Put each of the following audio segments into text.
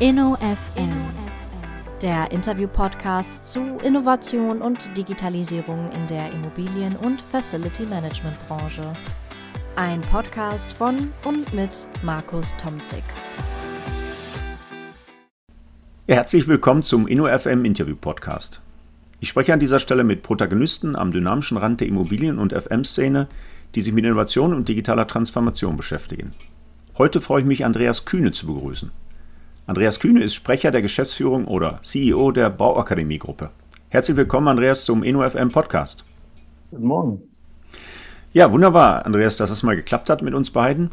InnoFM, der Interview-Podcast zu Innovation und Digitalisierung in der Immobilien- und Facility-Management-Branche. Ein Podcast von und mit Markus Tomzig. Herzlich willkommen zum InnoFM Interview-Podcast. Ich spreche an dieser Stelle mit Protagonisten am dynamischen Rand der Immobilien- und FM-Szene, die sich mit Innovation und digitaler Transformation beschäftigen. Heute freue ich mich, Andreas Kühne zu begrüßen. Andreas Kühne ist Sprecher der Geschäftsführung oder CEO der Bauakademie-Gruppe. Herzlich willkommen, Andreas, zum InnoFM Podcast. Guten Morgen. Ja, wunderbar, Andreas, dass es mal geklappt hat mit uns beiden.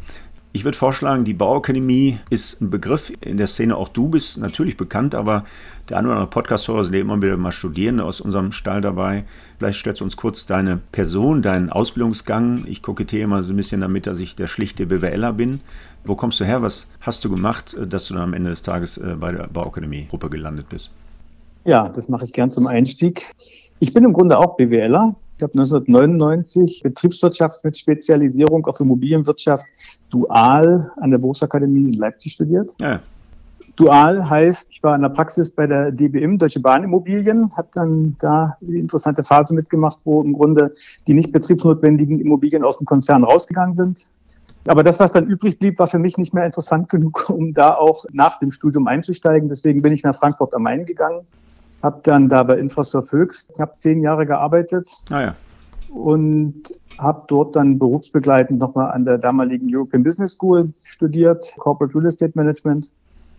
Ich würde vorschlagen, die Bauakademie ist ein Begriff in der Szene. Auch du bist natürlich bekannt, aber der eine oder andere Podcast-Hörer sind immer wieder mal Studierende aus unserem Stall dabei. Vielleicht stellst du uns kurz deine Person, deinen Ausbildungsgang. Ich kokettiere immer so ein bisschen damit, dass ich der schlichte BWLer bin. Wo kommst du her? Was hast du gemacht, dass du dann am Ende des Tages äh, bei der Bauakademie-Gruppe gelandet bist? Ja, das mache ich gern zum Einstieg. Ich bin im Grunde auch BWLer. Ich habe 1999 Betriebswirtschaft mit Spezialisierung auf Immobilienwirtschaft dual an der Berufsakademie in Leipzig studiert. Ja. Dual heißt, ich war in der Praxis bei der DBM, Deutsche Bahnimmobilien, habe dann da die interessante Phase mitgemacht, wo im Grunde die nicht betriebsnotwendigen Immobilien aus dem Konzern rausgegangen sind. Aber das, was dann übrig blieb, war für mich nicht mehr interessant genug, um da auch nach dem Studium einzusteigen. Deswegen bin ich nach Frankfurt am Main gegangen habe dann da bei Infrasoft Höchst knapp zehn Jahre gearbeitet. Ah ja. Und habe dort dann berufsbegleitend nochmal an der damaligen European Business School studiert, Corporate Real Estate Management.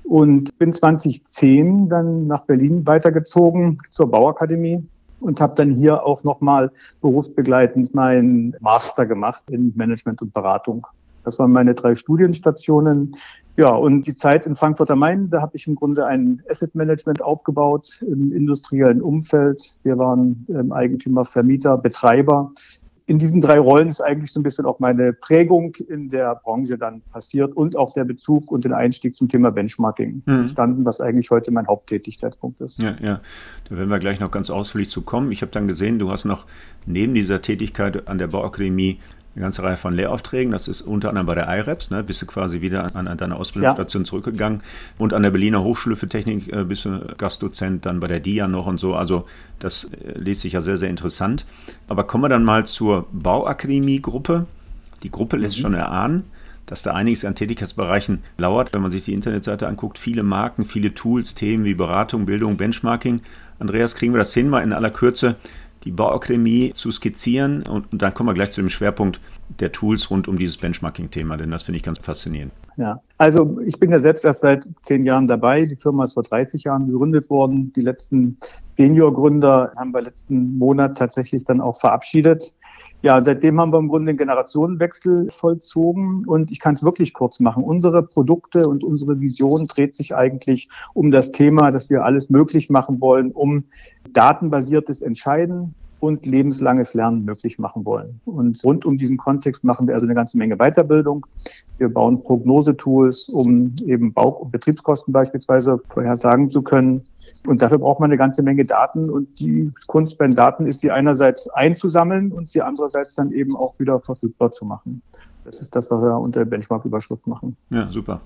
Und bin 2010 dann nach Berlin weitergezogen zur Bauakademie und habe dann hier auch nochmal berufsbegleitend meinen Master gemacht in Management und Beratung. Das waren meine drei Studienstationen. Ja, und die Zeit in Frankfurt am Main, da habe ich im Grunde ein Asset Management aufgebaut im industriellen Umfeld. Wir waren ähm, Eigentümer, Vermieter, Betreiber. In diesen drei Rollen ist eigentlich so ein bisschen auch meine Prägung in der Branche dann passiert und auch der Bezug und den Einstieg zum Thema Benchmarking mhm. entstanden, was eigentlich heute mein Haupttätigkeitspunkt ist. Ja, ja, da werden wir gleich noch ganz ausführlich zu kommen. Ich habe dann gesehen, du hast noch neben dieser Tätigkeit an der Bauakademie eine ganze Reihe von Lehraufträgen. Das ist unter anderem bei der IREPS, ne, bist du quasi wieder an, an deine Ausbildungsstation ja. zurückgegangen. Und an der Berliner Hochschule für Technik äh, bist du Gastdozent, dann bei der DIA noch und so. Also das äh, liest sich ja sehr, sehr interessant. Aber kommen wir dann mal zur Bauakademie-Gruppe. Die Gruppe lässt mhm. schon erahnen, dass da einiges an Tätigkeitsbereichen lauert. Wenn man sich die Internetseite anguckt, viele Marken, viele Tools, Themen wie Beratung, Bildung, Benchmarking. Andreas, kriegen wir das hin, mal in aller Kürze die Bauakademie zu skizzieren. Und dann kommen wir gleich zu dem Schwerpunkt der Tools rund um dieses Benchmarking-Thema, denn das finde ich ganz faszinierend. Ja, also ich bin ja selbst erst seit zehn Jahren dabei. Die Firma ist vor 30 Jahren gegründet worden. Die letzten Senior-Gründer haben wir letzten Monat tatsächlich dann auch verabschiedet. Ja, seitdem haben wir im Grunde den Generationenwechsel vollzogen und ich kann es wirklich kurz machen. Unsere Produkte und unsere Vision dreht sich eigentlich um das Thema, dass wir alles möglich machen wollen, um datenbasiertes Entscheiden und lebenslanges Lernen möglich machen wollen. Und rund um diesen Kontext machen wir also eine ganze Menge Weiterbildung. Wir bauen Prognosetools, um eben Bau- und Betriebskosten beispielsweise vorhersagen zu können. Und dafür braucht man eine ganze Menge Daten. Und die Kunst bei den Daten ist, sie einerseits einzusammeln und sie andererseits dann eben auch wieder verfügbar zu machen. Das ist das, was wir unter Benchmark-Überschrift machen. Ja, super.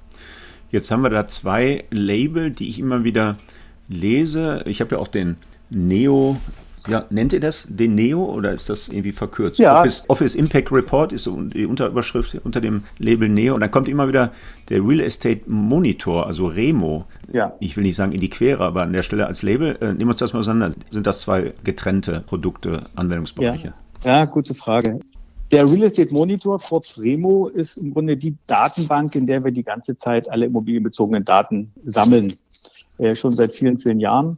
Jetzt haben wir da zwei Label, die ich immer wieder lese. Ich habe ja auch den Neo ja, nennt ihr das den Neo oder ist das irgendwie verkürzt? Ja. Office, Office Impact Report ist die Unterüberschrift unter dem Label Neo. Und dann kommt immer wieder der Real Estate Monitor, also Remo. Ja. Ich will nicht sagen in die Quere, aber an der Stelle als Label. Äh, nehmen wir uns das mal auseinander. Sind das zwei getrennte Produkte, Anwendungsbereiche? Ja, ja gute Frage. Der Real Estate Monitor, kurz Remo, ist im Grunde die Datenbank, in der wir die ganze Zeit alle immobilienbezogenen Daten sammeln. Äh, schon seit vielen, vielen Jahren.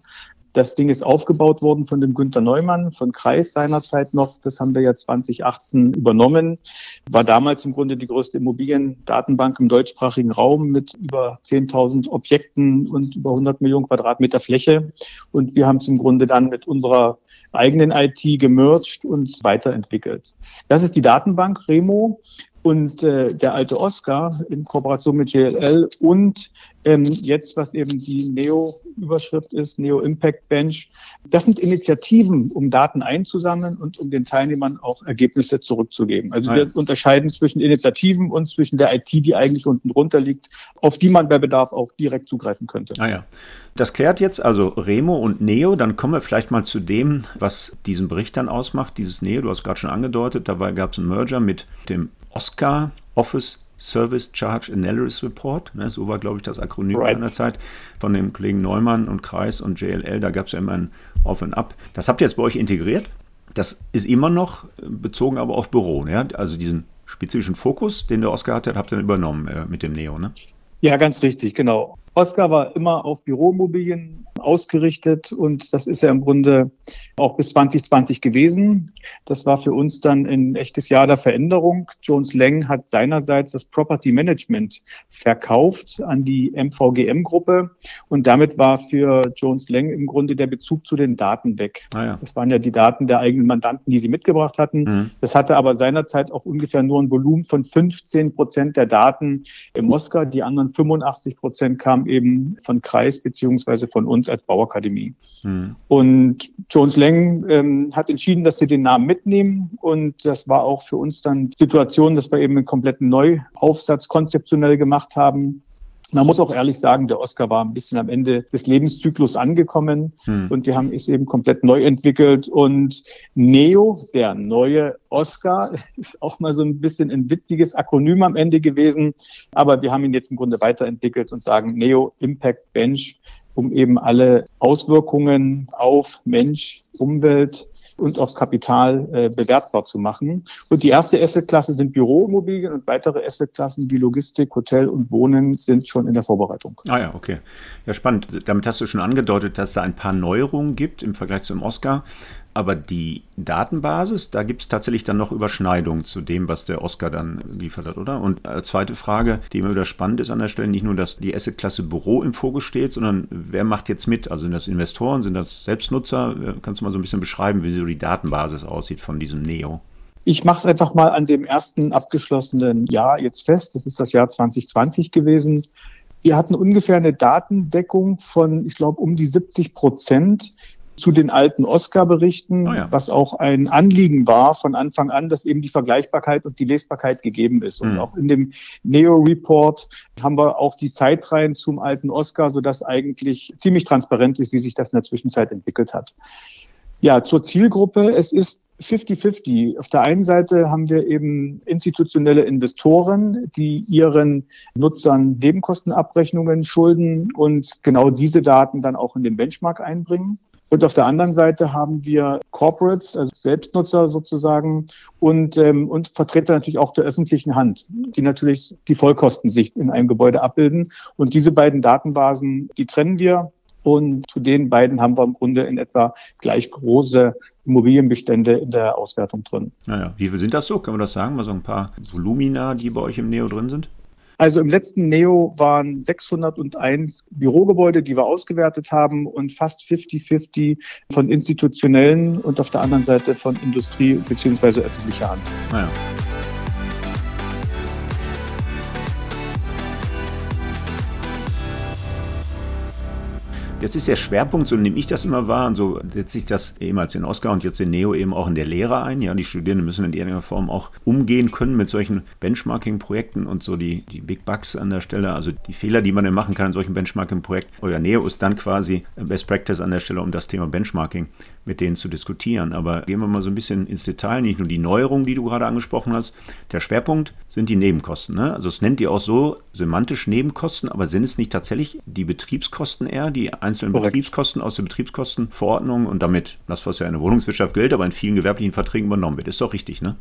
Das Ding ist aufgebaut worden von dem Günter Neumann von Kreis seinerzeit noch. Das haben wir ja 2018 übernommen. War damals im Grunde die größte Immobiliendatenbank im deutschsprachigen Raum mit über 10.000 Objekten und über 100 Millionen Quadratmeter Fläche. Und wir haben es im Grunde dann mit unserer eigenen IT gemerged und weiterentwickelt. Das ist die Datenbank Remo. Und äh, der alte Oscar in Kooperation mit JLL und ähm, jetzt, was eben die Neo-Überschrift ist, Neo Impact Bench, das sind Initiativen, um Daten einzusammeln und um den Teilnehmern auch Ergebnisse zurückzugeben. Also wir unterscheiden zwischen Initiativen und zwischen der IT, die eigentlich unten drunter liegt, auf die man bei Bedarf auch direkt zugreifen könnte. Ah ja. Das klärt jetzt also Remo und Neo. Dann kommen wir vielleicht mal zu dem, was diesen Bericht dann ausmacht. Dieses Neo, du hast gerade schon angedeutet, dabei gab es einen Merger mit dem Oscar Office Service Charge Analysis Report. Ne, so war, glaube ich, das Akronym right. einer Zeit von dem Kollegen Neumann und Kreis und JLL. Da gab es ja immer ein Auf und Ab. Das habt ihr jetzt bei euch integriert. Das ist immer noch bezogen aber auf Büro. Ja? Also diesen spezifischen Fokus, den der Oscar hatte, habt ihr dann übernommen äh, mit dem Neo, ne? Ja, ganz richtig, genau. Oscar war immer auf Büromobilien ausgerichtet und das ist ja im Grunde auch bis 2020 gewesen. Das war für uns dann ein echtes Jahr der Veränderung. Jones Lang hat seinerseits das Property Management verkauft an die MVGM-Gruppe und damit war für Jones Lang im Grunde der Bezug zu den Daten weg. Ah ja. Das waren ja die Daten der eigenen Mandanten, die sie mitgebracht hatten. Mhm. Das hatte aber seinerzeit auch ungefähr nur ein Volumen von 15 Prozent der Daten im Oscar. Die anderen 85 Prozent kamen eben von Kreis beziehungsweise von uns als Bauakademie. Mhm. Und Jones Lang ähm, hat entschieden, dass sie den Namen mitnehmen. Und das war auch für uns dann Situation, dass wir eben einen kompletten Neuaufsatz konzeptionell gemacht haben. Man muss auch ehrlich sagen, der Oscar war ein bisschen am Ende des Lebenszyklus angekommen hm. und wir haben es eben komplett neu entwickelt. Und Neo, der neue Oscar, ist auch mal so ein bisschen ein witziges Akronym am Ende gewesen. Aber wir haben ihn jetzt im Grunde weiterentwickelt und sagen Neo Impact Bench um eben alle Auswirkungen auf Mensch, Umwelt und aufs Kapital äh, bewertbar zu machen. Und die erste Assetklasse sind Büroimmobilien und weitere Assetklassen wie Logistik, Hotel und Wohnen sind schon in der Vorbereitung. Ah ja, okay. Ja, spannend. Damit hast du schon angedeutet, dass da ein paar Neuerungen gibt im Vergleich zum Oscar. Aber die Datenbasis, da gibt es tatsächlich dann noch Überschneidungen zu dem, was der Oscar dann liefert hat, oder? Und äh, zweite Frage, die immer wieder spannend ist an der Stelle, nicht nur, dass die Assetklasse Büro im Fokus steht, sondern wer macht jetzt mit? Also sind das Investoren, sind das Selbstnutzer? Äh, kannst du mal so ein bisschen beschreiben, wie so die Datenbasis aussieht von diesem Neo? Ich mache es einfach mal an dem ersten abgeschlossenen Jahr jetzt fest. Das ist das Jahr 2020 gewesen. Wir hatten ungefähr eine Datendeckung von, ich glaube, um die 70 Prozent zu den alten Oscar-Berichten, oh ja. was auch ein Anliegen war von Anfang an, dass eben die Vergleichbarkeit und die Lesbarkeit gegeben ist. Und mhm. auch in dem Neo-Report haben wir auch die Zeitreihen zum alten Oscar, sodass eigentlich ziemlich transparent ist, wie sich das in der Zwischenzeit entwickelt hat. Ja, zur Zielgruppe. Es ist 50-50. Auf der einen Seite haben wir eben institutionelle Investoren, die ihren Nutzern Nebenkostenabrechnungen schulden und genau diese Daten dann auch in den Benchmark einbringen. Und auf der anderen Seite haben wir Corporates, also Selbstnutzer sozusagen, und, ähm, und Vertreter natürlich auch der öffentlichen Hand, die natürlich die Vollkostensicht in einem Gebäude abbilden. Und diese beiden Datenbasen, die trennen wir. Und zu den beiden haben wir im Grunde in etwa gleich große Immobilienbestände in der Auswertung drin. Naja, wie viel sind das so? Kann man das sagen? Mal so ein paar Volumina, die bei euch im Neo drin sind? Also im letzten Neo waren 601 Bürogebäude, die wir ausgewertet haben und fast 50-50 von institutionellen und auf der anderen Seite von Industrie bzw. öffentlicher Hand. Naja. Jetzt ist der Schwerpunkt, so nehme ich das immer wahr, und so setze ich das ehemals in Oscar und jetzt in Neo eben auch in der Lehre ein. Ja, die Studierenden müssen in irgendeiner Form auch umgehen können mit solchen Benchmarking-Projekten und so die, die Big Bugs an der Stelle, also die Fehler, die man dann machen kann in solchen Benchmarking-Projekten. Euer Neo ist dann quasi Best Practice an der Stelle, um das Thema Benchmarking mit denen zu diskutieren. Aber gehen wir mal so ein bisschen ins Detail, nicht nur die Neuerungen, die du gerade angesprochen hast. Der Schwerpunkt sind die Nebenkosten. Ne? Also es nennt ihr auch so semantisch Nebenkosten, aber sind es nicht tatsächlich die Betriebskosten eher, die einzelnen Korrekt. Betriebskosten aus der Betriebskostenverordnung und damit das, was ja in der Wohnungswirtschaft gilt, aber in vielen gewerblichen Verträgen übernommen wird? Ist doch richtig, ne?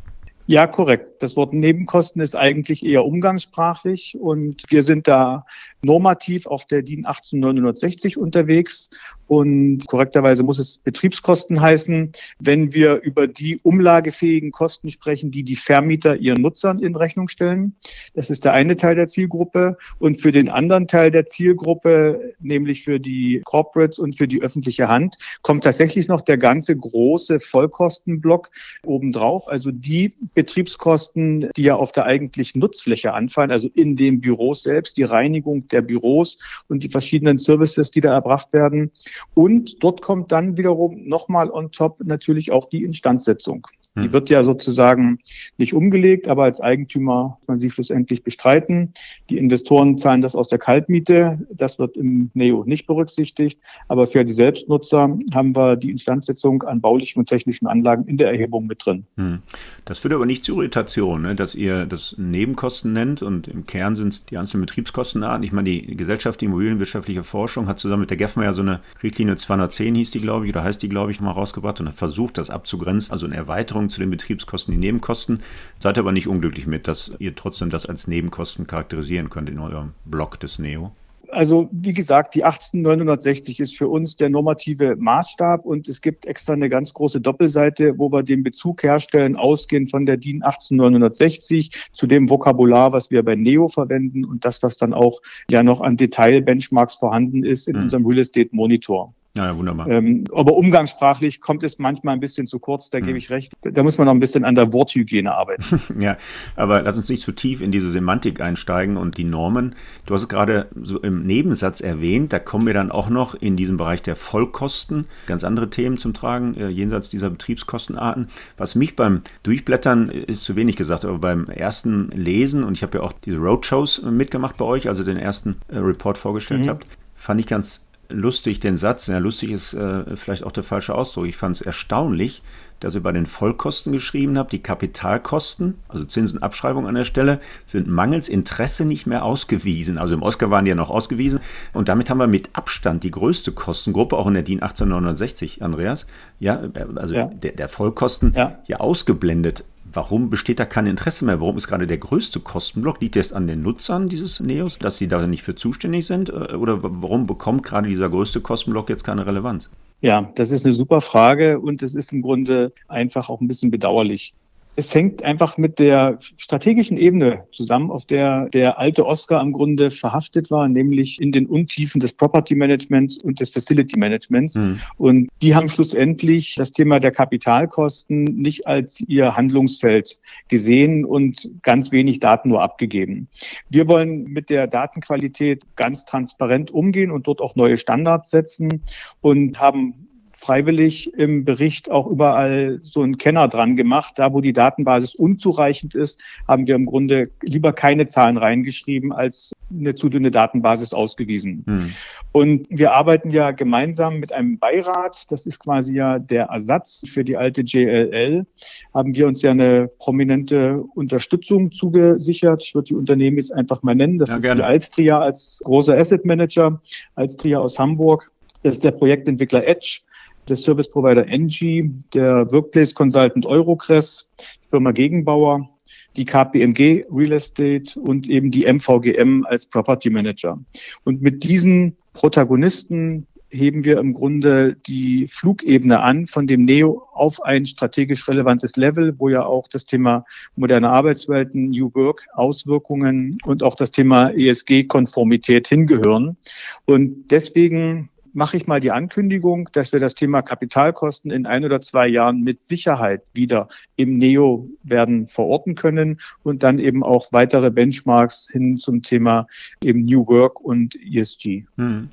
Ja, korrekt. Das Wort Nebenkosten ist eigentlich eher umgangssprachlich und wir sind da normativ auf der DIN 18960 unterwegs und korrekterweise muss es Betriebskosten heißen, wenn wir über die umlagefähigen Kosten sprechen, die die Vermieter ihren Nutzern in Rechnung stellen. Das ist der eine Teil der Zielgruppe. Und für den anderen Teil der Zielgruppe, nämlich für die Corporates und für die öffentliche Hand, kommt tatsächlich noch der ganze große Vollkostenblock obendrauf. Also die Betriebskosten, die ja auf der eigentlichen Nutzfläche anfallen, also in den Büros selbst, die Reinigung der Büros und die verschiedenen Services, die da erbracht werden. Und dort kommt dann wiederum nochmal on top natürlich auch die Instandsetzung. Die hm. wird ja sozusagen nicht umgelegt, aber als Eigentümer muss man sie schlussendlich bestreiten. Die Investoren zahlen das aus der Kaltmiete. Das wird im NEO nicht berücksichtigt. Aber für die Selbstnutzer haben wir die Instandsetzung an baulichen und technischen Anlagen in der Erhebung mit drin. Hm. Das führt aber nicht zu Irritation, ne? dass ihr das Nebenkosten nennt und im Kern sind es die einzelnen Betriebskostenarten. Ich meine, die Gesellschaft die Immobilienwirtschaftliche Forschung hat zusammen mit der GEFMA ja so eine Richtlinie 210 hieß die, glaube ich, oder heißt die, glaube ich, mal rausgebracht und hat versucht, das abzugrenzen. Also eine Erweiterung zu den Betriebskosten die Nebenkosten. Seid aber nicht unglücklich mit, dass ihr trotzdem das als Nebenkosten charakterisieren könnt in eurem Blog des NEO. Also wie gesagt, die 18960 ist für uns der normative Maßstab und es gibt extra eine ganz große Doppelseite, wo wir den Bezug herstellen, ausgehend von der DIN 18960 zu dem Vokabular, was wir bei Neo verwenden und das, was dann auch ja noch an Detail-Benchmarks vorhanden ist in mhm. unserem Real Estate Monitor. Ja, ja wunderbar. Ähm, aber umgangssprachlich kommt es manchmal ein bisschen zu kurz, da hm. gebe ich recht. Da muss man noch ein bisschen an der Worthygiene arbeiten. ja, aber lass uns nicht zu tief in diese Semantik einsteigen und die Normen. Du hast es gerade so im Nebensatz erwähnt, da kommen wir dann auch noch in diesem Bereich der Vollkosten ganz andere Themen zum Tragen, äh, jenseits dieser Betriebskostenarten. Was mich beim Durchblättern äh, ist zu wenig gesagt, aber beim ersten Lesen, und ich habe ja auch diese Roadshows mitgemacht bei euch, also den ersten äh, Report vorgestellt mhm. habt, fand ich ganz lustig den Satz, ja, lustig ist äh, vielleicht auch der falsche Ausdruck. Ich fand es erstaunlich, dass ihr bei den Vollkosten geschrieben habt, die Kapitalkosten, also Zinsenabschreibung an der Stelle, sind mangels Interesse nicht mehr ausgewiesen. Also im Oscar waren die ja noch ausgewiesen. Und damit haben wir mit Abstand die größte Kostengruppe, auch in der DIN 18960, Andreas, ja, äh, also ja. Der, der Vollkosten ja. ja ausgeblendet. Warum besteht da kein Interesse mehr? Warum ist gerade der größte Kostenblock? Liegt das an den Nutzern dieses Neos, dass sie da nicht für zuständig sind? Äh, oder warum bekommt gerade dieser größte Kostenblock jetzt keine Relevanz? Ja, das ist eine super Frage und es ist im Grunde einfach auch ein bisschen bedauerlich es hängt einfach mit der strategischen Ebene zusammen, auf der der alte Oscar im Grunde verhaftet war, nämlich in den Untiefen des Property Managements und des Facility Managements. Mhm. Und die haben schlussendlich das Thema der Kapitalkosten nicht als ihr Handlungsfeld gesehen und ganz wenig Daten nur abgegeben. Wir wollen mit der Datenqualität ganz transparent umgehen und dort auch neue Standards setzen und haben freiwillig im Bericht auch überall so einen Kenner dran gemacht. Da, wo die Datenbasis unzureichend ist, haben wir im Grunde lieber keine Zahlen reingeschrieben, als eine zu dünne Datenbasis ausgewiesen. Hm. Und wir arbeiten ja gemeinsam mit einem Beirat. Das ist quasi ja der Ersatz für die alte JLL. Haben wir uns ja eine prominente Unterstützung zugesichert. Ich würde die Unternehmen jetzt einfach mal nennen. Das ja, ist gerne. die Alstria als großer Asset Manager, Alstria aus Hamburg. Das ist der Projektentwickler Edge der Service Provider Engie, der Workplace Consultant Eurocress, Firma Gegenbauer, die KPMG Real Estate und eben die MVGM als Property Manager. Und mit diesen Protagonisten heben wir im Grunde die Flugebene an von dem Neo auf ein strategisch relevantes Level, wo ja auch das Thema moderne Arbeitswelten, New Work, Auswirkungen und auch das Thema ESG-Konformität hingehören. Und deswegen mache ich mal die Ankündigung, dass wir das Thema Kapitalkosten in ein oder zwei Jahren mit Sicherheit wieder im NEO werden verorten können und dann eben auch weitere Benchmarks hin zum Thema eben New Work und ESG. Hm.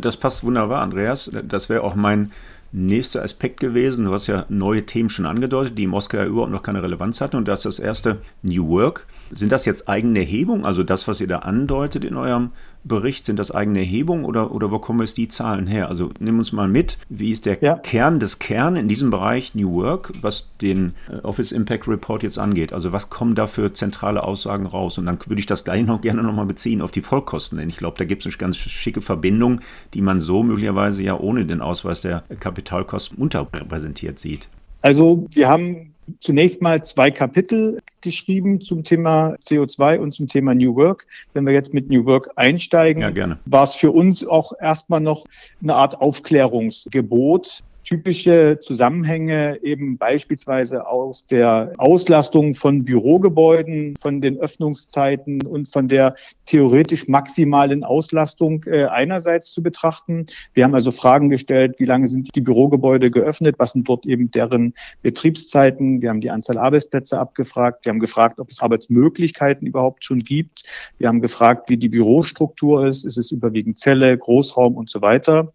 Das passt wunderbar, Andreas. Das wäre auch mein nächster Aspekt gewesen. Du hast ja neue Themen schon angedeutet, die im Oscar ja überhaupt noch keine Relevanz hatten. Und das ist das erste New Work. Sind das jetzt eigene Erhebungen, also das, was ihr da andeutet in eurem Bericht, sind das eigene Erhebungen oder, oder wo kommen jetzt die Zahlen her? Also nimm uns mal mit, wie ist der ja. Kern des Kern in diesem Bereich New Work, was den äh, Office Impact Report jetzt angeht? Also was kommen da für zentrale Aussagen raus? Und dann würde ich das gleich noch gerne nochmal beziehen auf die Vollkosten, denn ich glaube, da gibt es eine ganz schicke Verbindung, die man so möglicherweise ja ohne den Ausweis der Kapitalkosten unterrepräsentiert sieht. Also wir haben zunächst mal zwei Kapitel geschrieben zum Thema CO2 und zum Thema New Work. Wenn wir jetzt mit New Work einsteigen, ja, war es für uns auch erstmal noch eine Art Aufklärungsgebot typische Zusammenhänge eben beispielsweise aus der Auslastung von Bürogebäuden, von den Öffnungszeiten und von der theoretisch maximalen Auslastung äh, einerseits zu betrachten. Wir haben also Fragen gestellt, wie lange sind die Bürogebäude geöffnet, was sind dort eben deren Betriebszeiten. Wir haben die Anzahl Arbeitsplätze abgefragt. Wir haben gefragt, ob es Arbeitsmöglichkeiten überhaupt schon gibt. Wir haben gefragt, wie die Bürostruktur ist. Ist es überwiegend Zelle, Großraum und so weiter.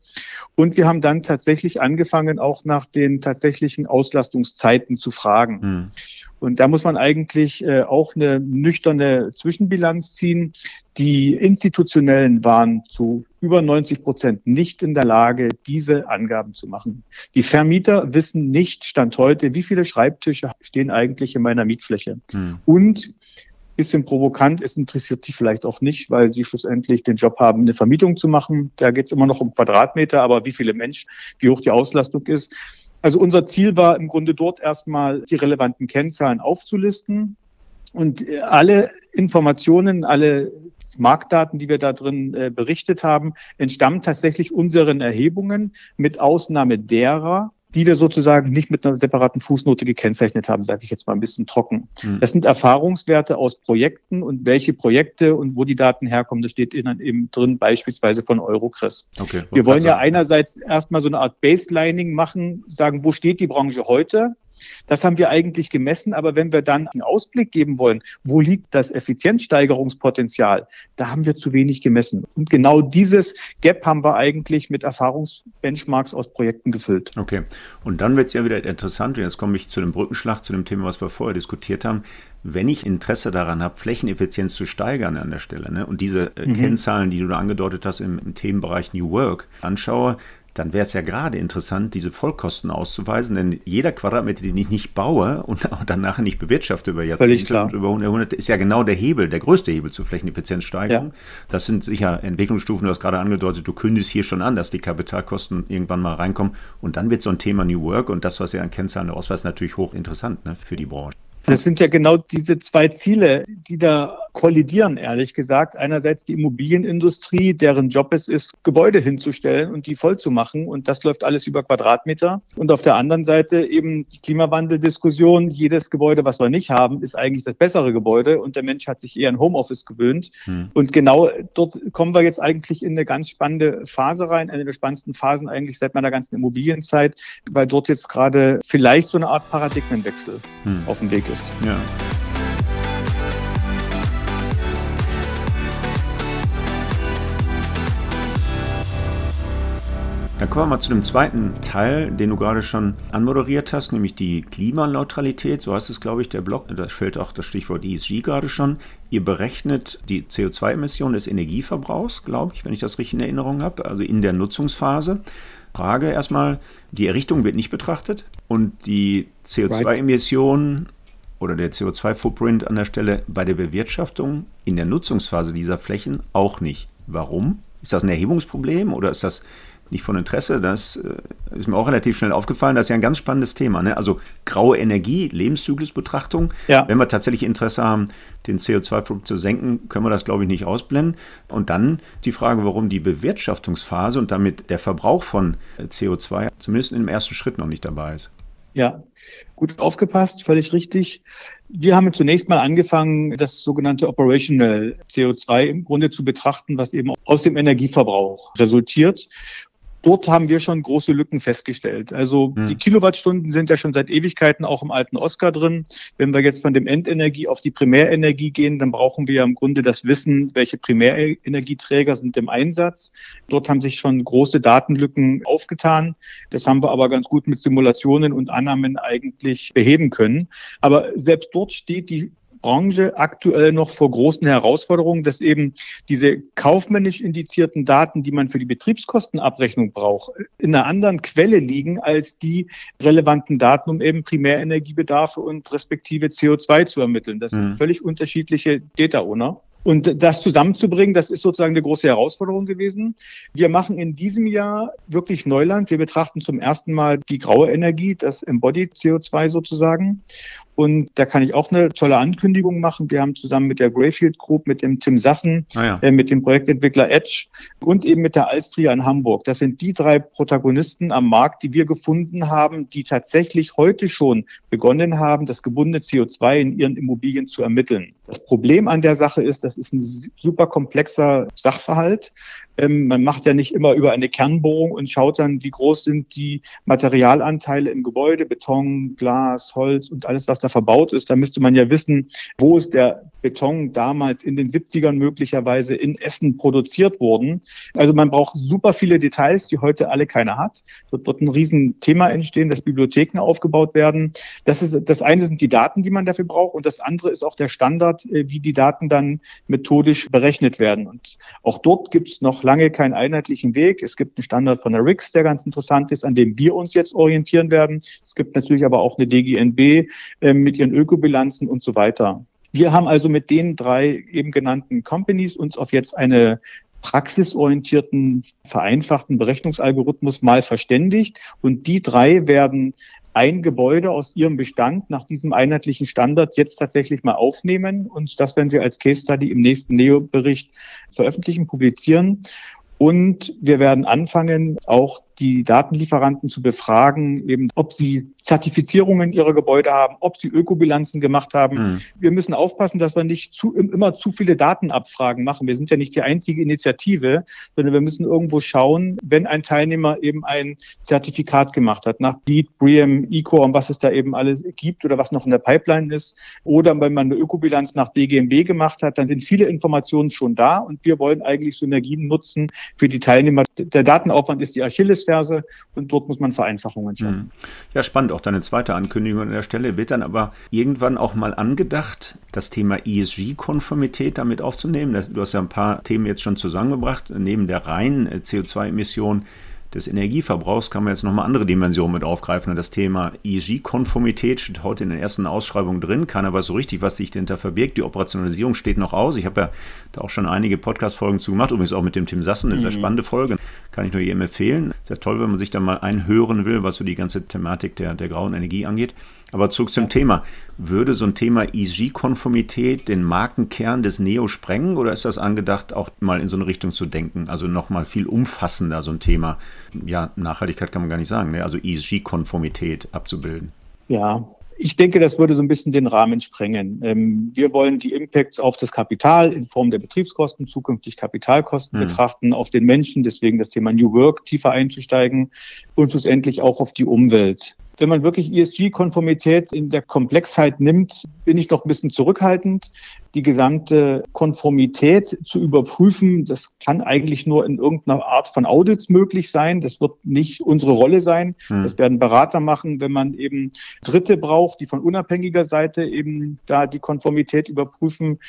Und wir haben dann tatsächlich angefangen, angefangen, auch nach den tatsächlichen Auslastungszeiten zu fragen. Hm. Und da muss man eigentlich äh, auch eine nüchterne Zwischenbilanz ziehen. Die institutionellen waren zu über 90 Prozent nicht in der Lage, diese Angaben zu machen. Die Vermieter wissen nicht, Stand heute, wie viele Schreibtische stehen eigentlich in meiner Mietfläche. Hm. Und bisschen provokant. Es interessiert sie vielleicht auch nicht, weil sie schlussendlich den Job haben, eine Vermietung zu machen. Da geht es immer noch um Quadratmeter, aber wie viele Menschen, wie hoch die Auslastung ist. Also unser Ziel war im Grunde dort erstmal die relevanten Kennzahlen aufzulisten und äh, alle Informationen, alle Marktdaten, die wir da drin äh, berichtet haben, entstammen tatsächlich unseren Erhebungen mit Ausnahme derer, die wir sozusagen nicht mit einer separaten Fußnote gekennzeichnet haben, sage ich jetzt mal ein bisschen trocken. Mhm. Das sind Erfahrungswerte aus Projekten und welche Projekte und wo die Daten herkommen, das steht eben drin, beispielsweise von Eurocris. Okay, wir wollen ja einerseits erstmal so eine Art Baselining machen, sagen, wo steht die Branche heute? Das haben wir eigentlich gemessen, aber wenn wir dann einen Ausblick geben wollen, wo liegt das Effizienzsteigerungspotenzial, da haben wir zu wenig gemessen. Und genau dieses Gap haben wir eigentlich mit Erfahrungsbenchmarks aus Projekten gefüllt. Okay, und dann wird es ja wieder interessant, und jetzt komme ich zu dem Brückenschlag, zu dem Thema, was wir vorher diskutiert haben wenn ich Interesse daran habe, Flächeneffizienz zu steigern an der Stelle ne, und diese äh, mhm. Kennzahlen, die du da angedeutet hast im, im, Themenbereich New Work anschaue, dann wäre es ja gerade interessant, diese Vollkosten auszuweisen, denn jeder Quadratmeter, den ich nicht baue und dann nachher nicht bewirtschafte über Jahrzehnte und über Jahrhunderte, ist ja genau der Hebel, der größte Hebel zur Flächeneffizienzsteigerung. Ja. Das sind sicher Entwicklungsstufen, du hast gerade angedeutet, du kündigst hier schon an, dass die Kapitalkosten irgendwann mal reinkommen und dann wird so ein Thema New Work und das, was ihr an Kennzahlen ausweist, natürlich hochinteressant ne, für die Branche. Das sind ja genau diese zwei Ziele, die da kollidieren, ehrlich gesagt. Einerseits die Immobilienindustrie, deren Job es ist, Gebäude hinzustellen und die voll zu machen. Und das läuft alles über Quadratmeter. Und auf der anderen Seite eben die Klimawandeldiskussion. Jedes Gebäude, was wir nicht haben, ist eigentlich das bessere Gebäude. Und der Mensch hat sich eher an Homeoffice gewöhnt. Hm. Und genau dort kommen wir jetzt eigentlich in eine ganz spannende Phase rein, eine der spannendsten Phasen eigentlich seit meiner ganzen Immobilienzeit, weil dort jetzt gerade vielleicht so eine Art Paradigmenwechsel hm. auf dem Weg ist. Ja. Kommen wir mal zu dem zweiten Teil, den du gerade schon anmoderiert hast, nämlich die Klimaneutralität. So heißt es, glaube ich, der Blog. Da fällt auch das Stichwort ESG gerade schon. Ihr berechnet die CO2-Emissionen des Energieverbrauchs, glaube ich, wenn ich das richtig in Erinnerung habe, also in der Nutzungsphase. Frage erstmal, die Errichtung wird nicht betrachtet und die CO2-Emissionen oder der CO2-Footprint an der Stelle bei der Bewirtschaftung in der Nutzungsphase dieser Flächen auch nicht. Warum? Ist das ein Erhebungsproblem oder ist das nicht von Interesse. Das äh, ist mir auch relativ schnell aufgefallen. Das ist ja ein ganz spannendes Thema. Ne? Also graue Energie, Lebenszyklusbetrachtung. Ja. Wenn wir tatsächlich Interesse haben, den CO2-Flug zu senken, können wir das, glaube ich, nicht ausblenden. Und dann die Frage, warum die Bewirtschaftungsphase und damit der Verbrauch von äh, CO2 zumindest im ersten Schritt noch nicht dabei ist. Ja, gut aufgepasst, völlig richtig. Wir haben zunächst mal angefangen, das sogenannte Operational CO2 im Grunde zu betrachten, was eben aus dem Energieverbrauch resultiert dort haben wir schon große Lücken festgestellt. Also hm. die Kilowattstunden sind ja schon seit Ewigkeiten auch im alten Oscar drin. Wenn wir jetzt von dem Endenergie auf die Primärenergie gehen, dann brauchen wir ja im Grunde das Wissen, welche Primärenergieträger sind im Einsatz. Dort haben sich schon große Datenlücken aufgetan. Das haben wir aber ganz gut mit Simulationen und Annahmen eigentlich beheben können. Aber selbst dort steht die Branche aktuell noch vor großen Herausforderungen, dass eben diese kaufmännisch indizierten Daten, die man für die Betriebskostenabrechnung braucht, in einer anderen Quelle liegen als die relevanten Daten, um eben Primärenergiebedarfe und respektive CO2 zu ermitteln. Das sind mhm. völlig unterschiedliche Data-Owner. Und das zusammenzubringen, das ist sozusagen eine große Herausforderung gewesen. Wir machen in diesem Jahr wirklich Neuland. Wir betrachten zum ersten Mal die graue Energie, das Embodied CO2 sozusagen. Und da kann ich auch eine tolle Ankündigung machen. Wir haben zusammen mit der Greyfield Group, mit dem Tim Sassen, ah ja. äh, mit dem Projektentwickler Edge und eben mit der Alstria in Hamburg. Das sind die drei Protagonisten am Markt, die wir gefunden haben, die tatsächlich heute schon begonnen haben, das gebundene CO2 in ihren Immobilien zu ermitteln. Das Problem an der Sache ist, das ist ein super komplexer Sachverhalt. Ähm, man macht ja nicht immer über eine Kernbohrung und schaut dann, wie groß sind die Materialanteile im Gebäude, Beton, Glas, Holz und alles, was da verbaut ist. Da müsste man ja wissen, wo ist der Beton damals in den 70ern möglicherweise in Essen produziert worden. Also man braucht super viele Details, die heute alle keiner hat. Dort wird ein Riesenthema entstehen, dass Bibliotheken aufgebaut werden. Das ist, das eine sind die Daten, die man dafür braucht und das andere ist auch der Standard, äh, wie die Daten dann methodisch berechnet werden. Und auch dort gibt es noch lange keinen einheitlichen Weg. Es gibt einen Standard von der RIX, der ganz interessant ist, an dem wir uns jetzt orientieren werden. Es gibt natürlich aber auch eine DGNB äh, mit ihren Ökobilanzen und so weiter. Wir haben also mit den drei eben genannten Companies uns auf jetzt eine praxisorientierten, vereinfachten Berechnungsalgorithmus mal verständigt. Und die drei werden ein Gebäude aus ihrem Bestand nach diesem einheitlichen Standard jetzt tatsächlich mal aufnehmen. Und das werden wir als Case Study im nächsten NEO-Bericht veröffentlichen, publizieren. Und wir werden anfangen, auch die Datenlieferanten zu befragen, eben ob sie Zertifizierungen ihrer Gebäude haben, ob sie Ökobilanzen gemacht haben. Mhm. Wir müssen aufpassen, dass wir nicht zu, immer zu viele Datenabfragen machen. Wir sind ja nicht die einzige Initiative, sondern wir müssen irgendwo schauen, wenn ein Teilnehmer eben ein Zertifikat gemacht hat, nach LEED, BREEAM, ECO und was es da eben alles gibt oder was noch in der Pipeline ist, oder wenn man eine Ökobilanz nach DGMB gemacht hat, dann sind viele Informationen schon da und wir wollen eigentlich Synergien nutzen für die Teilnehmer. Der Datenaufwand ist die Achilles Verse und dort muss man Vereinfachungen schaffen. Mhm. Ja, spannend, auch deine zweite Ankündigung an der Stelle. Wird dann aber irgendwann auch mal angedacht, das Thema ESG-Konformität damit aufzunehmen? Du hast ja ein paar Themen jetzt schon zusammengebracht, neben der reinen CO2-Emission des Energieverbrauchs kann man jetzt nochmal andere Dimensionen mit aufgreifen. Und das Thema ESG-Konformität steht heute in den ersten Ausschreibungen drin. Keiner weiß so richtig, was sich dahinter verbirgt. Die Operationalisierung steht noch aus. Ich habe ja da auch schon einige Podcast-Folgen zu gemacht, übrigens auch mit dem Tim Sassen, eine mhm. sehr spannende Folge. Kann ich nur jedem empfehlen. Sehr toll, wenn man sich da mal einhören will, was so die ganze Thematik der, der grauen Energie angeht. Aber zurück zum Thema. Würde so ein Thema ESG-Konformität den Markenkern des Neo sprengen oder ist das angedacht, auch mal in so eine Richtung zu denken? Also nochmal viel umfassender so ein Thema. Ja, Nachhaltigkeit kann man gar nicht sagen, ne? also ESG-Konformität abzubilden. Ja, ich denke, das würde so ein bisschen den Rahmen sprengen. Ähm, wir wollen die Impacts auf das Kapital in Form der Betriebskosten, zukünftig Kapitalkosten mhm. betrachten, auf den Menschen, deswegen das Thema New Work tiefer einzusteigen und schlussendlich auch auf die Umwelt. Wenn man wirklich ESG-Konformität in der Komplexheit nimmt, bin ich noch ein bisschen zurückhaltend die gesamte Konformität zu überprüfen. Das kann eigentlich nur in irgendeiner Art von Audits möglich sein. Das wird nicht unsere Rolle sein. Hm. Das werden Berater machen, wenn man eben Dritte braucht, die von unabhängiger Seite eben da die Konformität überprüfen.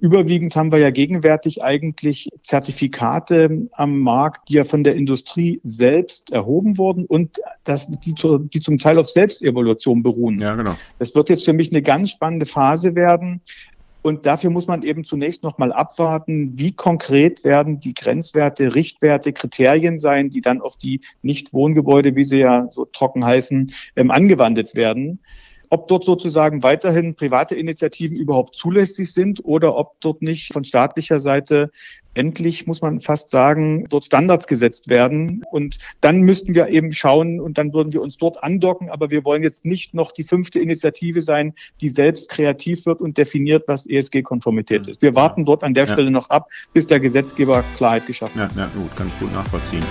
Überwiegend haben wir ja gegenwärtig eigentlich Zertifikate am Markt, die ja von der Industrie selbst erhoben wurden und das, die, die zum Teil auf Selbstevolution beruhen. Ja, genau. Das wird jetzt für mich eine ganz spannende Phase werden, und dafür muss man eben zunächst noch mal abwarten, wie konkret werden die Grenzwerte, Richtwerte, Kriterien sein, die dann auf die Nicht-Wohngebäude, wie sie ja so trocken heißen, ähm, angewandt werden ob dort sozusagen weiterhin private Initiativen überhaupt zulässig sind oder ob dort nicht von staatlicher Seite endlich, muss man fast sagen, dort Standards gesetzt werden. Und dann müssten wir eben schauen und dann würden wir uns dort andocken. Aber wir wollen jetzt nicht noch die fünfte Initiative sein, die selbst kreativ wird und definiert, was ESG-Konformität ist. Wir warten dort an der ja. Stelle noch ab, bis der Gesetzgeber Klarheit geschaffen hat. Ja, ja gut, kann ich gut nachvollziehen.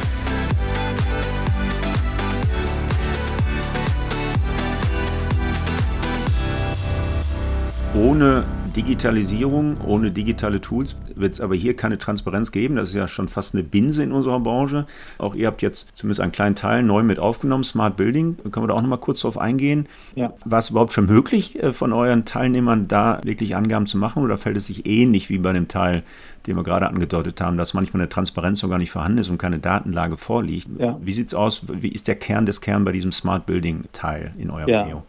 Ohne Digitalisierung, ohne digitale Tools wird es aber hier keine Transparenz geben. Das ist ja schon fast eine Binse in unserer Branche. Auch ihr habt jetzt zumindest einen kleinen Teil neu mit aufgenommen, Smart Building. Können wir da auch noch mal kurz drauf eingehen? Ja. War es überhaupt schon möglich, äh, von euren Teilnehmern da wirklich Angaben zu machen oder fällt es sich ähnlich wie bei dem Teil, den wir gerade angedeutet haben, dass manchmal eine Transparenz sogar nicht vorhanden ist und keine Datenlage vorliegt? Ja. Wie sieht es aus? Wie ist der Kern des Kern bei diesem Smart Building Teil in eurem ja. Neo?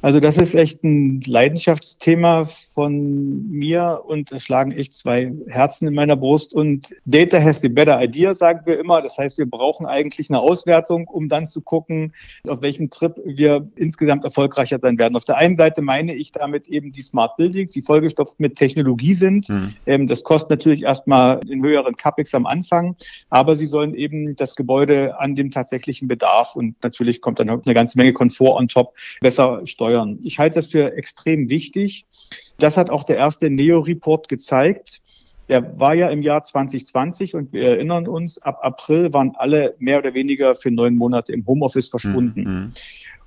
Also das ist echt ein Leidenschaftsthema von mir und es schlagen echt zwei Herzen in meiner Brust. Und Data has the better idea, sagen wir immer. Das heißt, wir brauchen eigentlich eine Auswertung, um dann zu gucken, auf welchem Trip wir insgesamt erfolgreicher sein werden. Auf der einen Seite meine ich damit eben die Smart Buildings, die vollgestopft mit Technologie sind. Mhm. Ähm, das kostet natürlich erstmal den höheren CapEx am Anfang, aber sie sollen eben das Gebäude an dem tatsächlichen Bedarf und natürlich kommt dann eine ganze Menge Komfort on top besser steuern. Ich halte das für extrem wichtig. Das hat auch der erste NEO-Report gezeigt. Der war ja im Jahr 2020 und wir erinnern uns, ab April waren alle mehr oder weniger für neun Monate im Homeoffice verschwunden. Mhm.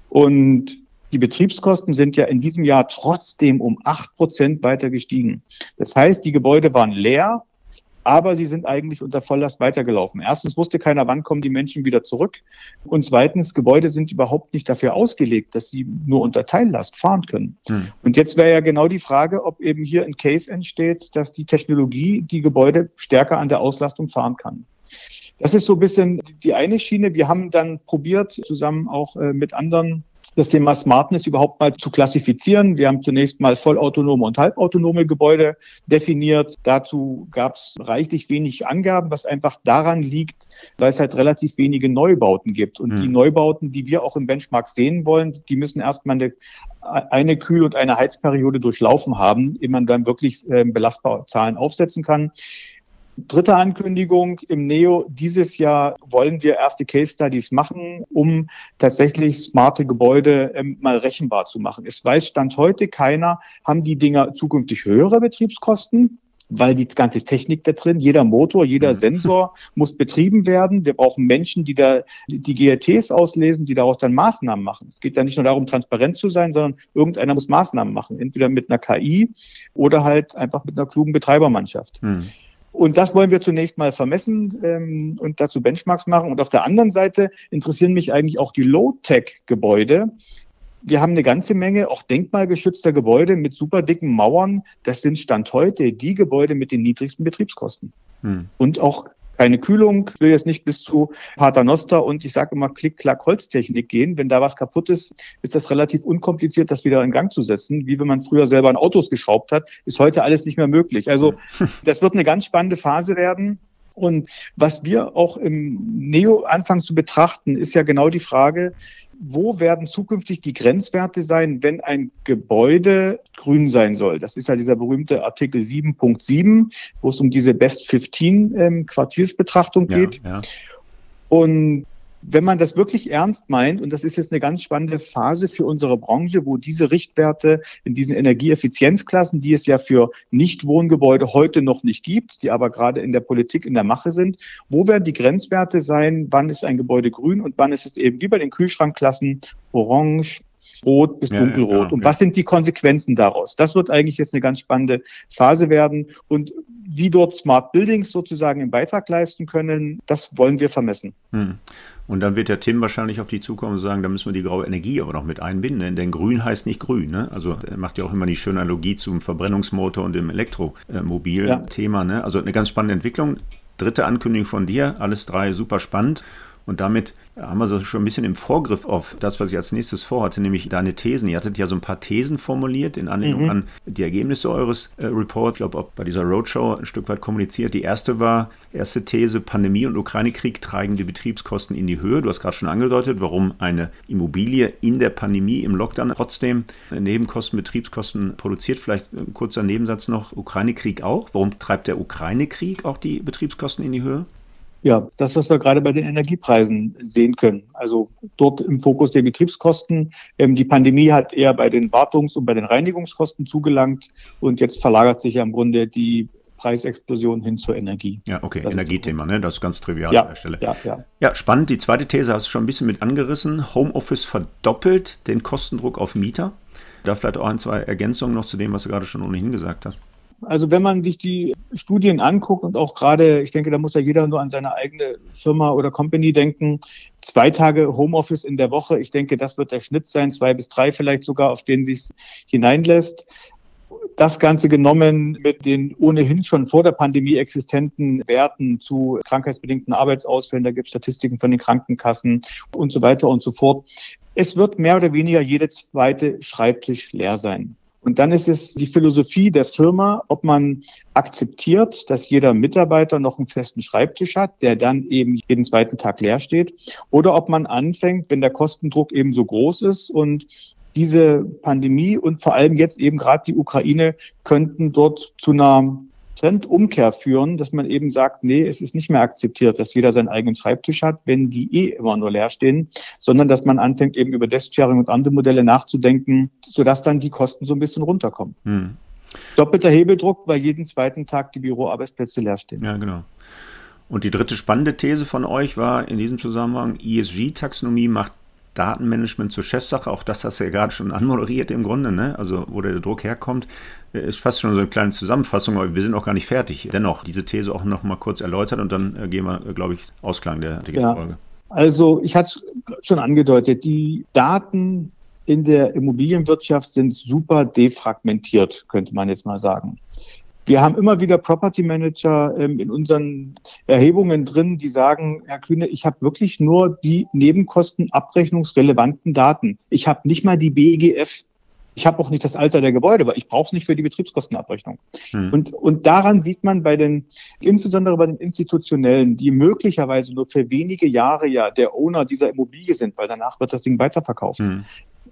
Und die Betriebskosten sind ja in diesem Jahr trotzdem um acht Prozent weiter gestiegen. Das heißt, die Gebäude waren leer aber sie sind eigentlich unter Volllast weitergelaufen. Erstens wusste keiner, wann kommen die Menschen wieder zurück. Und zweitens, Gebäude sind überhaupt nicht dafür ausgelegt, dass sie nur unter Teillast fahren können. Hm. Und jetzt wäre ja genau die Frage, ob eben hier ein Case entsteht, dass die Technologie die Gebäude stärker an der Auslastung fahren kann. Das ist so ein bisschen die eine Schiene. Wir haben dann probiert, zusammen auch äh, mit anderen das Thema Smartness überhaupt mal zu klassifizieren. Wir haben zunächst mal vollautonome und halbautonome Gebäude definiert. Dazu gab es reichlich wenig Angaben, was einfach daran liegt, weil es halt relativ wenige Neubauten gibt. Und mhm. die Neubauten, die wir auch im Benchmark sehen wollen, die müssen erstmal eine, eine Kühl- und eine Heizperiode durchlaufen haben, ehe man dann wirklich äh, belastbare Zahlen aufsetzen kann. Dritte Ankündigung im NEO. Dieses Jahr wollen wir erste Case Studies machen, um tatsächlich smarte Gebäude ähm, mal rechenbar zu machen. Es weiß Stand heute keiner, haben die Dinger zukünftig höhere Betriebskosten? weil die ganze Technik da drin, jeder Motor, jeder mhm. Sensor muss betrieben werden. Wir brauchen Menschen, die da die GRTs auslesen, die daraus dann Maßnahmen machen. Es geht ja nicht nur darum, transparent zu sein, sondern irgendeiner muss Maßnahmen machen, entweder mit einer KI oder halt einfach mit einer klugen Betreibermannschaft. Hm. Und das wollen wir zunächst mal vermessen ähm, und dazu Benchmarks machen. Und auf der anderen Seite interessieren mich eigentlich auch die Low-Tech-Gebäude. Wir haben eine ganze Menge auch denkmalgeschützter Gebäude mit super dicken Mauern. Das sind Stand heute die Gebäude mit den niedrigsten Betriebskosten. Hm. Und auch keine Kühlung. Ich will jetzt nicht bis zu Paternoster und ich sage immer Klick-Klack-Holztechnik gehen. Wenn da was kaputt ist, ist das relativ unkompliziert, das wieder in Gang zu setzen. Wie wenn man früher selber an Autos geschraubt hat, ist heute alles nicht mehr möglich. Also das wird eine ganz spannende Phase werden. Und was wir auch im Neo anfangen zu betrachten, ist ja genau die Frage, wo werden zukünftig die Grenzwerte sein, wenn ein Gebäude grün sein soll? Das ist ja dieser berühmte Artikel 7.7, wo es um diese Best 15 ähm, Quartiersbetrachtung geht. Ja, ja. Und wenn man das wirklich ernst meint, und das ist jetzt eine ganz spannende Phase für unsere Branche, wo diese Richtwerte in diesen Energieeffizienzklassen, die es ja für Nichtwohngebäude heute noch nicht gibt, die aber gerade in der Politik in der Mache sind, wo werden die Grenzwerte sein, wann ist ein Gebäude grün und wann ist es eben wie bei den Kühlschrankklassen orange, rot bis dunkelrot. Ja, ja, und was sind die Konsequenzen daraus? Das wird eigentlich jetzt eine ganz spannende Phase werden. Und wie dort Smart Buildings sozusagen einen Beitrag leisten können, das wollen wir vermessen. Hm. Und dann wird der Tim wahrscheinlich auf die zukommen und sagen, da müssen wir die graue Energie aber noch mit einbinden, denn grün heißt nicht grün. Ne? Also er macht ja auch immer die schöne Analogie zum Verbrennungsmotor und dem Elektromobil-Thema. Ja. Ne? Also eine ganz spannende Entwicklung. Dritte Ankündigung von dir, alles drei super spannend. Und damit haben wir so schon ein bisschen im Vorgriff auf das, was ich als nächstes vorhatte, nämlich deine Thesen. Ihr hattet ja so ein paar Thesen formuliert in Anlehnung mhm. an die Ergebnisse eures äh, Reports. Ich glaube, auch bei dieser Roadshow ein Stück weit kommuniziert. Die erste war, erste These, Pandemie und Ukraine-Krieg treiben die Betriebskosten in die Höhe. Du hast gerade schon angedeutet, warum eine Immobilie in der Pandemie, im Lockdown trotzdem Nebenkosten, Betriebskosten produziert. Vielleicht ein kurzer Nebensatz noch, Ukraine-Krieg auch. Warum treibt der Ukraine-Krieg auch die Betriebskosten in die Höhe? Ja, das, was wir gerade bei den Energiepreisen sehen können. Also dort im Fokus der Betriebskosten. Ähm, die Pandemie hat eher bei den Wartungs- und bei den Reinigungskosten zugelangt und jetzt verlagert sich ja im Grunde die Preisexplosion hin zur Energie. Ja, okay, das Energiethema, ne? Das ist ganz trivial ja, an der Stelle. Ja, ja. ja, spannend. Die zweite These hast du schon ein bisschen mit angerissen. Homeoffice verdoppelt den Kostendruck auf Mieter. Da vielleicht auch ein, zwei Ergänzungen noch zu dem, was du gerade schon ohnehin gesagt hast. Also wenn man sich die Studien anguckt und auch gerade, ich denke, da muss ja jeder nur an seine eigene Firma oder Company denken, zwei Tage Homeoffice in der Woche, ich denke, das wird der Schnitt sein, zwei bis drei vielleicht sogar, auf den sich hineinlässt. das Ganze genommen mit den ohnehin schon vor der Pandemie existenten Werten zu krankheitsbedingten Arbeitsausfällen, da gibt es Statistiken von den Krankenkassen und so weiter und so fort. Es wird mehr oder weniger jede zweite Schreibtisch leer sein. Und dann ist es die Philosophie der Firma, ob man akzeptiert, dass jeder Mitarbeiter noch einen festen Schreibtisch hat, der dann eben jeden zweiten Tag leer steht, oder ob man anfängt, wenn der Kostendruck eben so groß ist und diese Pandemie und vor allem jetzt eben gerade die Ukraine könnten dort zu einer Trendumkehr führen, dass man eben sagt, nee, es ist nicht mehr akzeptiert, dass jeder seinen eigenen Schreibtisch hat, wenn die eh immer nur leer stehen, sondern dass man anfängt, eben über Desk-Sharing und andere Modelle nachzudenken, sodass dann die Kosten so ein bisschen runterkommen. Hm. Doppelter Hebeldruck, weil jeden zweiten Tag die Büroarbeitsplätze leer stehen. Ja, genau. Und die dritte spannende These von euch war in diesem Zusammenhang, ESG-Taxonomie macht Datenmanagement zur Chefsache. Auch das hast du ja gerade schon anmoderiert im Grunde, ne? also wo der Druck herkommt. Ist fast schon so eine kleine Zusammenfassung, aber wir sind auch gar nicht fertig. Dennoch, diese These auch noch mal kurz erläutert und dann äh, gehen wir, glaube ich, Ausklang der, ja. Folge. Also ich hatte es schon angedeutet, die Daten in der Immobilienwirtschaft sind super defragmentiert, könnte man jetzt mal sagen. Wir haben immer wieder Property Manager ähm, in unseren Erhebungen drin, die sagen, Herr Kühne, ich habe wirklich nur die nebenkostenabrechnungsrelevanten Daten. Ich habe nicht mal die BEGF. Ich habe auch nicht das Alter der Gebäude, weil ich brauche es nicht für die Betriebskostenabrechnung. Hm. Und, und daran sieht man bei den, insbesondere bei den Institutionellen, die möglicherweise nur für wenige Jahre ja der Owner dieser Immobilie sind, weil danach wird das Ding weiterverkauft. Hm.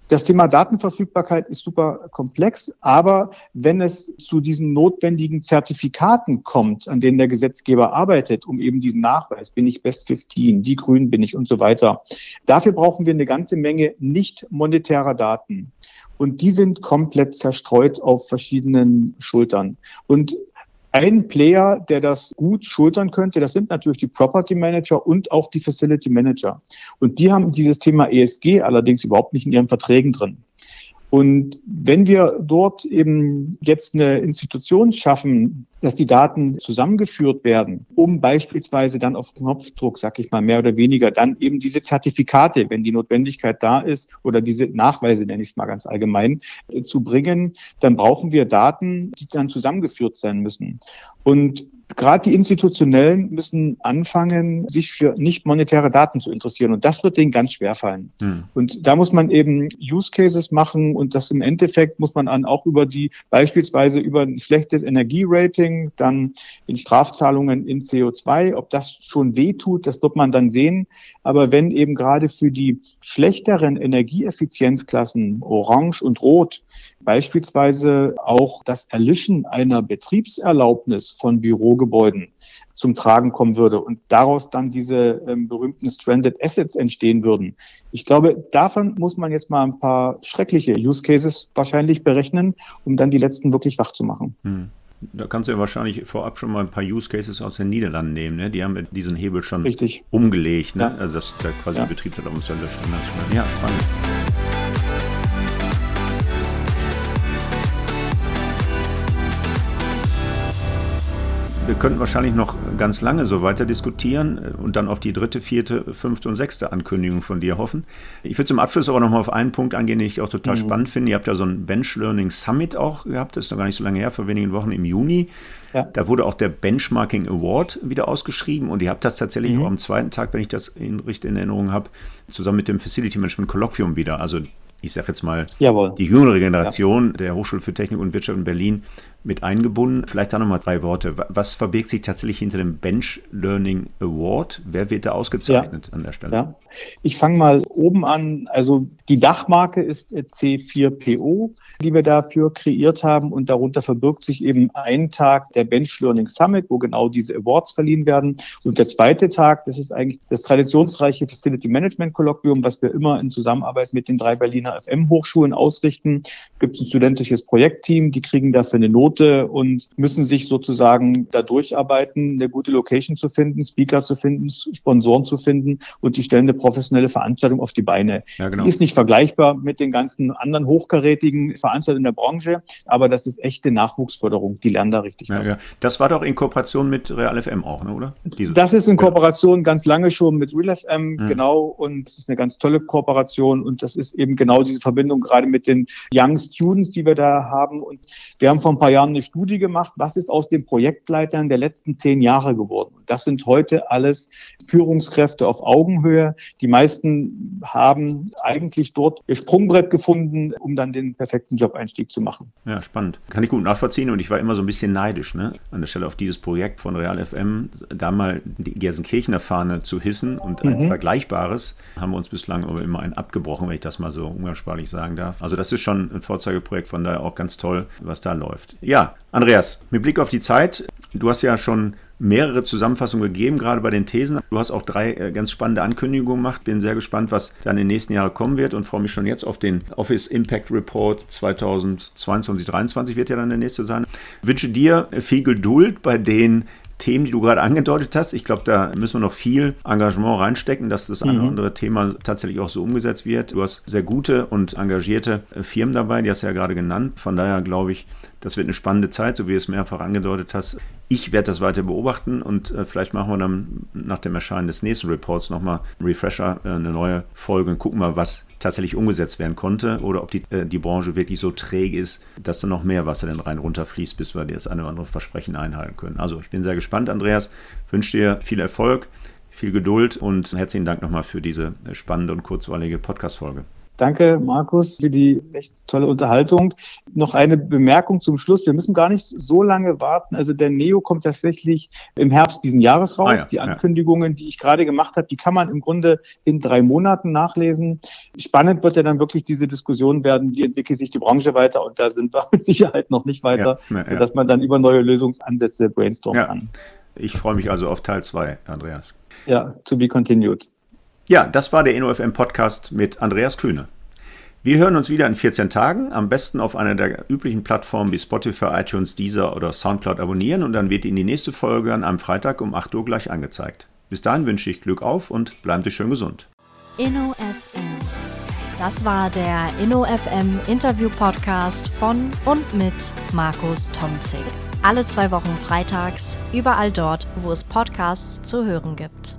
Das Thema Datenverfügbarkeit ist super komplex, aber wenn es zu diesen notwendigen Zertifikaten kommt, an denen der Gesetzgeber arbeitet, um eben diesen Nachweis, bin ich Best 15, wie grün bin ich und so weiter, dafür brauchen wir eine ganze Menge nicht monetärer Daten. Und die sind komplett zerstreut auf verschiedenen Schultern. Und ein Player, der das gut schultern könnte, das sind natürlich die Property Manager und auch die Facility Manager. Und die haben dieses Thema ESG allerdings überhaupt nicht in ihren Verträgen drin. Und wenn wir dort eben jetzt eine Institution schaffen, dass die Daten zusammengeführt werden, um beispielsweise dann auf Knopfdruck, sag ich mal, mehr oder weniger, dann eben diese Zertifikate, wenn die Notwendigkeit da ist, oder diese Nachweise, nenne ich es mal ganz allgemein, äh, zu bringen, dann brauchen wir Daten, die dann zusammengeführt sein müssen. Und gerade die Institutionellen müssen anfangen, sich für nicht monetäre Daten zu interessieren. Und das wird denen ganz schwer fallen. Hm. Und da muss man eben Use Cases machen und das im Endeffekt muss man dann auch über die, beispielsweise über ein schlechtes Energierating, dann in Strafzahlungen in CO2, ob das schon weh tut, das wird man dann sehen. Aber wenn eben gerade für die schlechteren Energieeffizienzklassen Orange und Rot beispielsweise auch das Erlischen einer Betriebserlaubnis von Bürogebäuden zum Tragen kommen würde und daraus dann diese ähm, berühmten Stranded Assets entstehen würden. Ich glaube, davon muss man jetzt mal ein paar schreckliche Use Cases wahrscheinlich berechnen, um dann die letzten wirklich wach zu machen. Hm. Da kannst du ja wahrscheinlich vorab schon mal ein paar Use Cases aus den Niederlanden nehmen. Ne? Die haben diesen Hebel schon Richtig. umgelegt. Ne? Ja. Also, dass da quasi ja. Betrieb da um zu erlöschen. Ja, spannend. Wir könnten wahrscheinlich noch ganz lange so weiter diskutieren und dann auf die dritte, vierte, fünfte und sechste Ankündigung von dir hoffen. Ich würde zum Abschluss aber noch mal auf einen Punkt angehen, den ich auch total mhm. spannend finde. Ihr habt ja so ein Bench Learning Summit auch gehabt, das ist noch gar nicht so lange her, vor wenigen Wochen im Juni. Ja. Da wurde auch der Benchmarking Award wieder ausgeschrieben und ihr habt das tatsächlich mhm. auch am zweiten Tag, wenn ich das in, richtig in Erinnerung habe, zusammen mit dem Facility Management Kolloquium wieder. Also ich sage jetzt mal, Jawohl. die jüngere Generation ja. der Hochschule für Technik und Wirtschaft in Berlin mit eingebunden. Vielleicht da nochmal drei Worte. Was verbirgt sich tatsächlich hinter dem Bench Learning Award? Wer wird da ausgezeichnet ja. an der Stelle? Ja. Ich fange mal oben an. Also die Dachmarke ist C4PO, die wir dafür kreiert haben. Und darunter verbirgt sich eben ein Tag der Bench Learning Summit, wo genau diese Awards verliehen werden. Und der zweite Tag, das ist eigentlich das traditionsreiche Facility Management Kolloquium, was wir immer in Zusammenarbeit mit den drei Berliner FM-Hochschulen ausrichten. Gibt es ein studentisches Projektteam, die kriegen dafür eine Note und müssen sich sozusagen da durcharbeiten, eine gute Location zu finden, Speaker zu finden, Sponsoren zu finden und die stellen eine professionelle Veranstaltung auf die Beine. Ja, genau. Die ist nicht vergleichbar mit den ganzen anderen hochkarätigen Veranstaltungen in der Branche, aber das ist echte Nachwuchsförderung. Die lernen da richtig ja, was. Ja. Das war doch in Kooperation mit Real FM auch, ne, oder? Diese. Das ist in Kooperation ganz lange schon mit Real FM, mhm. genau. Und es ist eine ganz tolle Kooperation und das ist eben genau diese Verbindung gerade mit den Young Students, die wir da haben. Und wir haben vor ein paar Jahren eine Studie gemacht, was ist aus den Projektleitern der letzten zehn Jahre geworden. Und das sind heute alles Führungskräfte auf Augenhöhe. Die meisten haben eigentlich dort ihr Sprungbrett gefunden, um dann den perfekten Job-Einstieg zu machen. Ja, spannend. Kann ich gut nachvollziehen und ich war immer so ein bisschen neidisch, ne? an der Stelle auf dieses Projekt von Real FM, da mal die Gelsenkirchener Fahne zu hissen und ein mhm. vergleichbares, haben wir uns bislang aber immer ein abgebrochen, wenn ich das mal so umgangssprachlich sagen darf. Also das ist schon ein Vorzeigeprojekt, von daher auch ganz toll, was da läuft. Ja, Andreas, mit Blick auf die Zeit, du hast ja schon mehrere Zusammenfassungen gegeben, gerade bei den Thesen. Du hast auch drei äh, ganz spannende Ankündigungen gemacht. Bin sehr gespannt, was dann in den nächsten Jahren kommen wird und freue mich schon jetzt auf den Office Impact Report 2022, 2023 wird ja dann der nächste sein. Wünsche dir viel Geduld bei den Themen, die du gerade angedeutet hast. Ich glaube, da müssen wir noch viel Engagement reinstecken, dass das eine oder mhm. andere Thema tatsächlich auch so umgesetzt wird. Du hast sehr gute und engagierte Firmen dabei, die hast du ja gerade genannt. Von daher glaube ich, das wird eine spannende Zeit, so wie du es mehrfach angedeutet hast. Ich werde das weiter beobachten und äh, vielleicht machen wir dann nach dem Erscheinen des nächsten Reports nochmal einen Refresher, äh, eine neue Folge und gucken mal, was tatsächlich umgesetzt werden konnte oder ob die, äh, die Branche wirklich so träge ist, dass da noch mehr Wasser den Rhein runterfließt, bis wir das eine oder andere Versprechen einhalten können. Also ich bin sehr gespannt, Andreas. Wünsche dir viel Erfolg, viel Geduld und herzlichen Dank nochmal für diese spannende und kurzweilige Podcast-Folge. Danke, Markus, für die echt tolle Unterhaltung. Noch eine Bemerkung zum Schluss. Wir müssen gar nicht so lange warten. Also der Neo kommt tatsächlich im Herbst diesen Jahres raus. Ah ja, die Ankündigungen, ja. die ich gerade gemacht habe, die kann man im Grunde in drei Monaten nachlesen. Spannend wird ja dann wirklich diese Diskussion werden, wie entwickelt sich die Branche weiter. Und da sind wir mit Sicherheit noch nicht weiter, ja, dass man dann über neue Lösungsansätze brainstormen kann. Ich freue mich also auf Teil zwei, Andreas. Ja, to be continued. Ja, das war der InnoFM Podcast mit Andreas Kühne. Wir hören uns wieder in 14 Tagen, am besten auf einer der üblichen Plattformen wie Spotify, iTunes, Deezer oder Soundcloud abonnieren und dann wird Ihnen die nächste Folge an einem Freitag um 8 Uhr gleich angezeigt. Bis dahin wünsche ich Glück auf und bleiben Sie schön gesund. InnoFM. Das war der InnoFM Interview Podcast von und mit Markus Tomzig. Alle zwei Wochen freitags, überall dort, wo es Podcasts zu hören gibt.